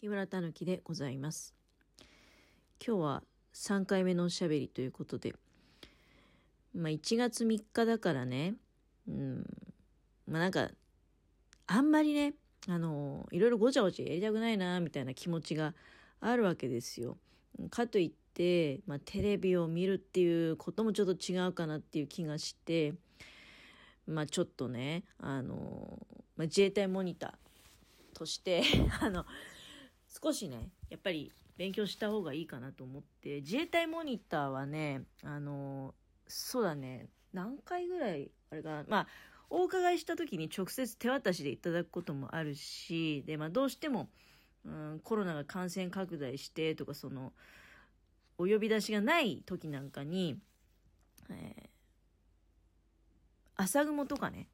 木村たぬきでございます。今日は3回目のおしゃべりということで、まあ1月3日だからね、うん、まあなんか、あんまりね、あの、いろいろごちゃごちゃやりたくないな、みたいな気持ちがあるわけですよ。かといって、まあテレビを見るっていうこともちょっと違うかなっていう気がして、まあちょっとね、あの、まあ、自衛隊モニターとして あの、少しね、やっぱり勉強した方がいいかなと思って、自衛隊モニターはね、あの、そうだね、何回ぐらい、あれかな、まあ、お伺いした時に直接手渡しでいただくこともあるし、で、まあ、どうしても、うん、コロナが感染拡大してとか、その、お呼び出しがない時なんかに、えー朝雲とかね、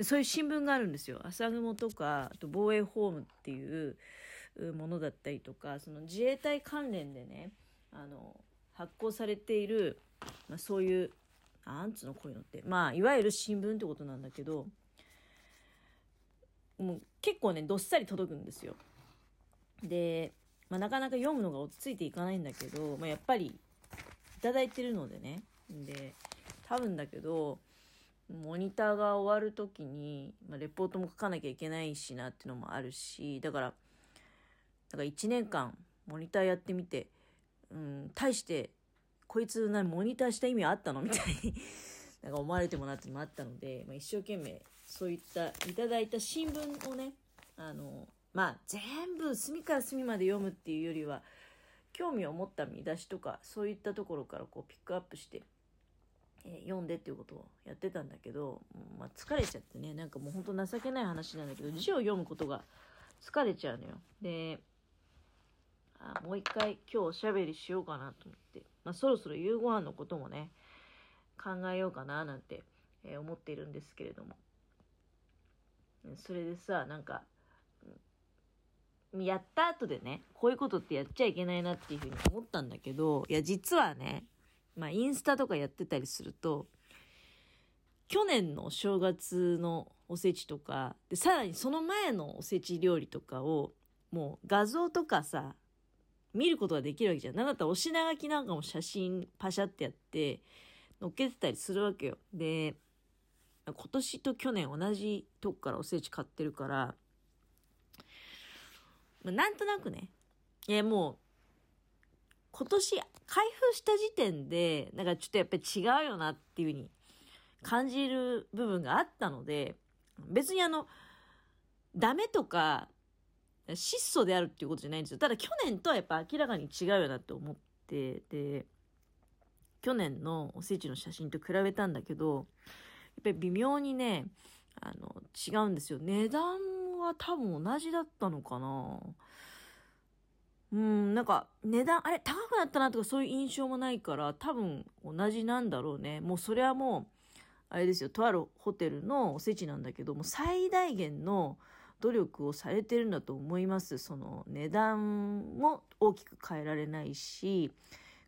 そういう新聞があるんですよ。朝雲とか、あと防衛ホームっていうものだったりとか、その自衛隊関連でね、あの、発行されている、まあ、そういう、なんつうのこういうのって、まあ、いわゆる新聞ってことなんだけど、もう結構ね、どっさり届くんですよ。で、まあ、なかなか読むのが落ち着いていかないんだけど、まあ、やっぱりいいてるのでね。で、多分だけど、モニターが終わる時に、まあ、レポートも書かなきゃいけないしなっていうのもあるし、だから、だから1年間モニターやってみて、うん、対して、こいつなモニターした意味あったのみたいに なんか思われてもなってもあったので、まあ、一生懸命そういったいただいた新聞をね、あの、まあ全部隅から隅まで読むっていうよりは、興味を持った見出しとか、そういったところからこうピックアップしてえー、読んでっていうことをやってたんだけど、まあ、疲れちゃってね、なんかもうほんと情けない話なんだけど、字を読むことが疲れちゃうのよ。で、あもう一回今日おしゃべりしようかなと思って、まあ、そろそろ夕ご飯のこともね、考えようかななんて、えー、思っているんですけれども。それでさ、なんか、やった後でね、こういうことってやっちゃいけないなっていうふうに思ったんだけど、いや、実はね、まあ、インスタとかやってたりすると、去年の正月のおせちとか、で、さらにその前のおせち料理とかを、もう画像とかさ、見ることができるわけじゃん。なんだったらお品書きなんかも写真パシャってやって、載っけてたりするわけよ。で、今年と去年同じとこからおせち買ってるから、まあ、なんとなくね、え、もう、今年開封した時点で、なんかちょっとやっぱり違うよなっていう風に感じる部分があったので、別にあの、ダメとか、質素であるっていうことじゃないんですよ。ただ去年とはやっぱ明らかに違うよなって思って、で、去年のおせちの写真と比べたんだけど、やっぱり微妙にね、あの、違うんですよ。値段は多分同じだったのかなうん、なんか値段、あれ高くなったなとかそういう印象もないから多分同じなんだろうね。もうそれはもう、あれですよ、とあるホテルのおせちなんだけども最大限の努力をされてるんだと思います。その値段も大きく変えられないし、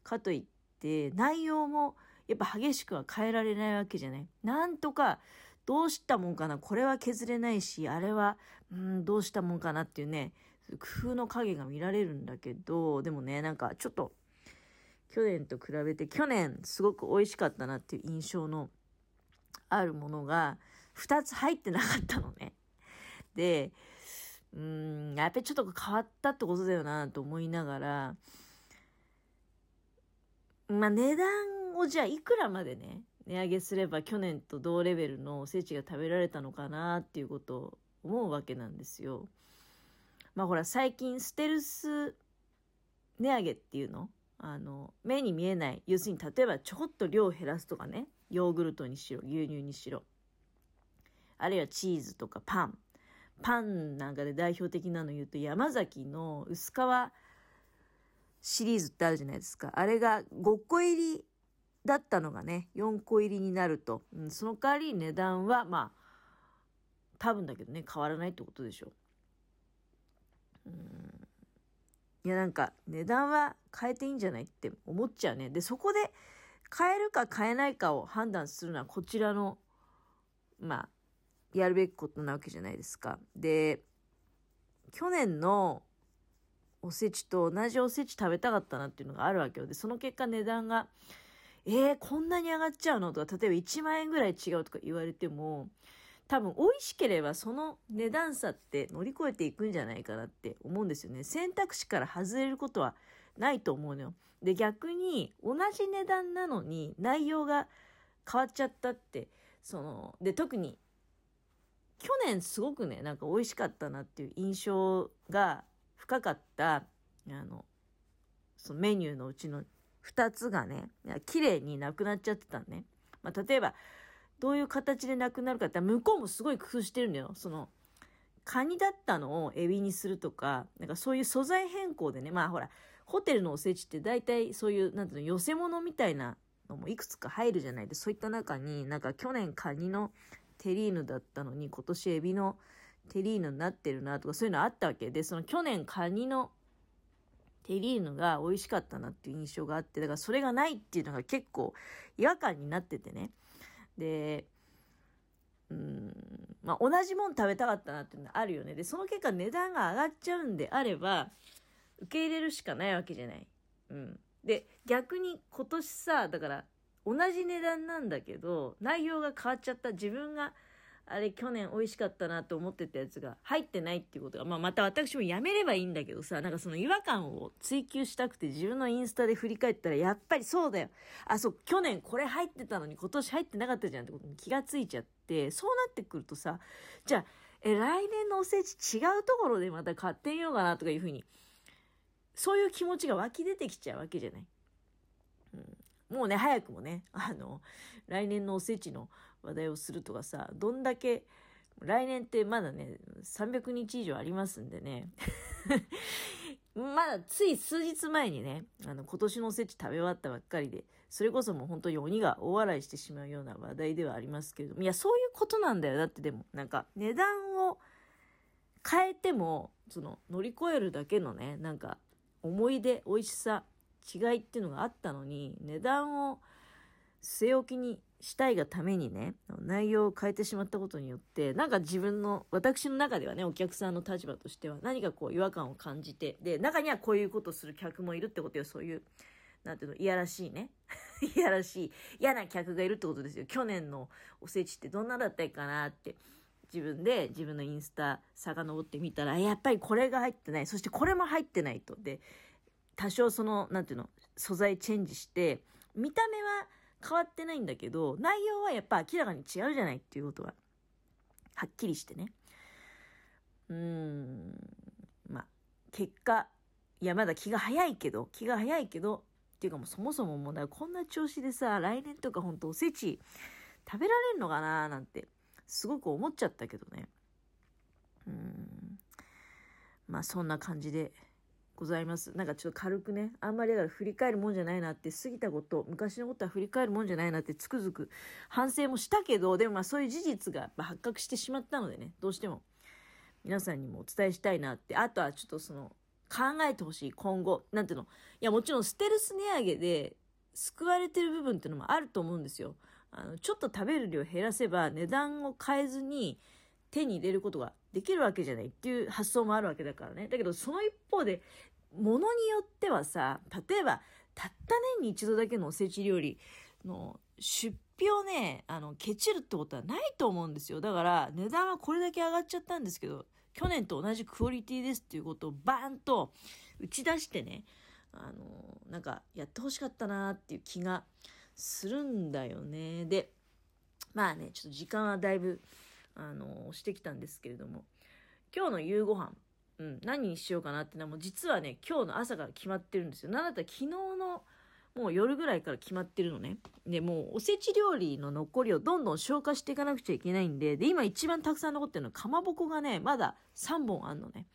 かといって内容もやっぱ激しくは変えられないわけじゃない。なんとかどうしたもんかなこれは削れないし、あれは、うん、どうしたもんかなっていうね、工夫の影が見られるんだけど、でもね、なんかちょっと、去年と比べて、去年すごく美味しかったなっていう印象のあるものが、2つ入ってなかったのね。で、うん、やっぱりちょっと変わったってことだよなと思いながら、まあ値段をじゃあいくらまでね、値上げすれば去年と同レベルのおせちが食べられたのかなっていうことを思うわけなんですよ。まあほら最近ステルス値上げっていうの？あの、目に見えない。要するに例えばちょこっと量を減らすとかね。ヨーグルトにしろ、牛乳にしろ。あるいはチーズとかパン。パンなんかで代表的なの言うと山崎の薄皮シリーズってあるじゃないですか。あれが5個入りだったのがね、4個入りになると。うん、その代わり値段はまあ、多分だけどね、変わらないってことでしょ。うんいやなんか値段は変えていいんじゃないって思っちゃうね。で、そこで変えるか変えないかを判断するのはこちらの、まあ、やるべきことなわけじゃないですか。で、去年のおせちと同じおせち食べたかったなっていうのがあるわけよ。で、その結果値段が、えー、こんなに上がっちゃうのとか、例えば1万円ぐらい違うとか言われても、多分美味しければその値段差って乗り越えていくんじゃないかなって思うんですよね。選択肢から外れることはないと思うのよ。で、逆に同じ値段なのに内容が変わっちゃったって、その、で、特に去年すごくね、なんか美味しかったなっていう印象が深かった、あの、そのメニューのうちの2つがね、綺麗になくなっちゃってたんね。まあ、例えば、どういう形でなくなるかって向こうもすごい工夫してるんだよ。その、カニだったのをエビにするとか、なんかそういう素材変更でね、まあほら、ホテルのおせちって大体そういう、なんていうの、寄せ物みたいなのもいくつか入るじゃないで、そういった中に、なんか去年カニのテリーヌだったのに、今年エビのテリーヌになってるなとか、そういうのあったわけで、その去年カニのテリーヌが美味しかったなっていう印象があって、だからそれがないっていうのが結構違和感になっててね。で、うん、まあ、同じもん食べたかったなっていうのあるよね。で、その結果値段が上がっちゃうんであれば、受け入れるしかないわけじゃない。うん。で、逆に今年さ、だから同じ値段なんだけど、内容が変わっちゃった。自分があれ去年美味しかったなと思ってたやつが入ってないっていうことが、まあ、また私もやめればいいんだけどさ、なんかその違和感を追求したくて自分のインスタで振り返ったら、やっぱりそうだよ。あ、そう、去年これ入ってたのに今年入ってなかったじゃんってことに気がついちゃって、そうなってくるとさ、じゃあ、え、来年のおせち違うところでまた買ってみようかなとかいうふうに、そういう気持ちが湧き出てきちゃうわけじゃない？もうね、早くもね、あの、来年のおせちの話題をするとかさ、どんだけ、来年ってまだね、300日以上ありますんでね。まだつい数日前にね、あの、今年のおせち食べ終わったばっかりで、それこそもう本当に鬼が大笑いしてしまうような話題ではありますけれども、いや、そういうことなんだよ。だってでも、なんか、値段を変えても、その、乗り越えるだけのね、なんか、思い出、美味しさ、違いっていうのがあったのに、値段を据え置きにしたいがためにね、内容を変えてしまったことによって、なんか自分の、私の中ではね、お客さんの立場としては何かこう違和感を感じて、で、中にはこういうことする客もいるってことよ、そういう、なんていうの、いやらしいね。いやらしい、嫌な客がいるってことですよ。去年のおせちってどんなだったかなって。自分で自分のインスタ遡ってみたら、やっぱりこれが入ってない。そしてこれも入ってないと。で、多少その、なんていうの、素材チェンジして、見た目は変わってないんだけど、内容はやっぱ明らかに違うじゃないっていうことが、はっきりしてね。うーん、まあ、結果、いや、まだ気が早いけど、気が早いけど、っていうかもうそもそももう、こんな調子でさ、来年とかほんとおせち食べられんのかななんて、すごく思っちゃったけどね。うん。まあそんな感じで、ございます。なんかちょっと軽くね、あんまりだから振り返るもんじゃないなって、過ぎたこと、昔のことは振り返るもんじゃないなってつくづく反省もしたけど、でもまあそういう事実が発覚してしまったのでね、どうしても皆さんにもお伝えしたいなって、あとはちょっとその考えてほしい今後、なんていうの、いやもちろんステルス値上げで救われてる部分っていうのもあると思うんですよ。あの、ちょっと食べる量減らせば値段を変えずに手に入れることができるわけじゃないっていう発想もあるわけだからね。だけどその一方でものによってはさ、例えば、たった年に一度だけのおせち料理の出費をね、あの、ケチるってことはないと思うんですよ。だから、値段はこれだけ上がっちゃったんですけど、去年と同じクオリティですっていうことをバーンと打ち出してね、あの、なんか、やってほしかったなっていう気がするんだよね。で、まあね、ちょっと時間はだいぶ、あの、してきたんですけれども、今日の夕ご飯うん、何にしようかなってのはもう実はね、今日の朝から決まってるんですよ。なんだったら昨日のもう夜ぐらいから決まってるのね。で、もうおせち料理の残りをどんどん消化していかなくちゃいけないんで、で、今一番たくさん残ってるのはかまぼこがね、まだ3本あんのね。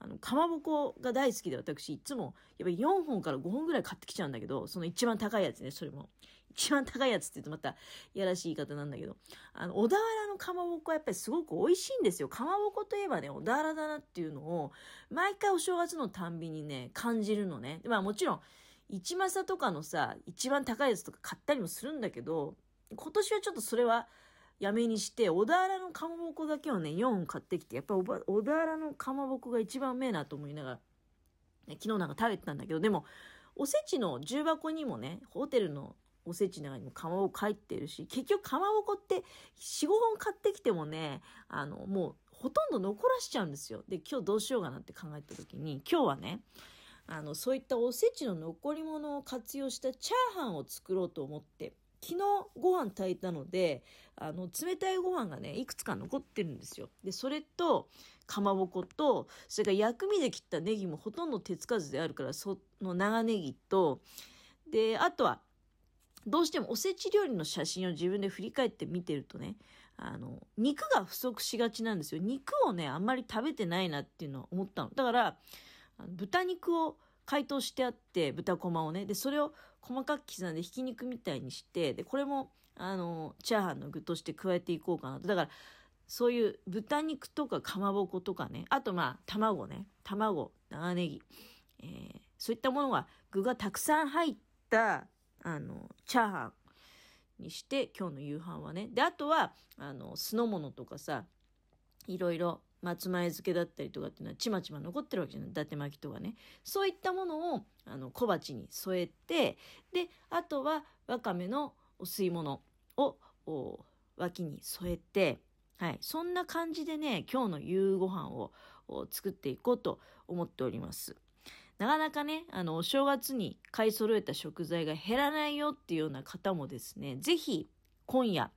あの、かまぼこが大好きで私、いつも、やっぱり4本から5本ぐらい買ってきちゃうんだけど、その一番高いやつね、それも。一番高いやつって言うとまた、いやらしい言い方なんだけど、あの、小田原のかまぼこはやっぱりすごく美味しいんですよ。かまぼこといえばね、小田原だなっていうのを、毎回お正月のたんびにね、感じるのね。まあもちろん、一政とかのさ、一番高いやつとか買ったりもするんだけど、今年はちょっとそれは、やめにして、小田原のかまぼこだけをね、4本買ってきて、やっぱ小田原のかまぼこが一番うめえなと思いながら、昨日なんか食べてたんだけど、でも、おせちの重箱にもね、ホテルのおせちの中にもかまぼこ入ってるし、結局かまぼこって4、5本買ってきてもね、あの、もうほとんど残らしちゃうんですよ。で、今日どうしようかなって考えた時に、今日はね、あの、そういったおせちの残り物を活用したチャーハンを作ろうと思って、昨日ご飯炊いたので、あの、冷たいご飯がね、いくつか残ってるんですよ。で、それと、かまぼこと、それから薬味で切ったネギもほとんど手つかずであるから、その長ネギと、で、あとは、どうしてもおせち料理の写真を自分で振り返って見てるとね、あの、肉が不足しがちなんですよ。肉をね、あんまり食べてないなっていうのは思ったの。だから、豚肉を解凍してあって、豚こまをね。で、それを細かく刻んでひき肉みたいにして、で、これも、あの、チャーハンの具として加えていこうかなと。だから、そういう豚肉とかかまぼことかね、あとまあ、卵ね、卵、長ネギ、えー、そういったものが具がたくさん入ったあの、チャーハンにして、今日の夕飯はね。で、あとは、あの、酢の物とかさ、いろいろ、松前漬けだったりとかっていうのはちまちま残ってるわけじゃない。伊達巻きとかね。そういったものを、あの、小鉢に添えて、で、あとは、わかめのお吸い物を、脇に添えて、はい。そんな感じでね、今日の夕ご飯を作っていこうと思っております。なかなかね、あの、お正月に買い揃えた食材が減らないよっていうような方もですね、ぜひ今夜、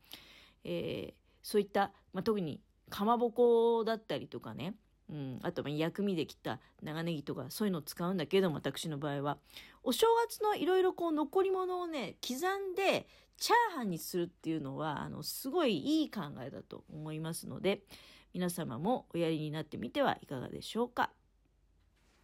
えー、そういった、まあ、特にかまぼこだったりとかね、うん、あと薬味で切った長ネギとかそういうのを使うんだけども私の場合はお正月のいろいろこう残り物をね刻んでチャーハンにするっていうのはあのすごいいい考えだと思いますので皆様もおやりになってみてはいかがでしょうか。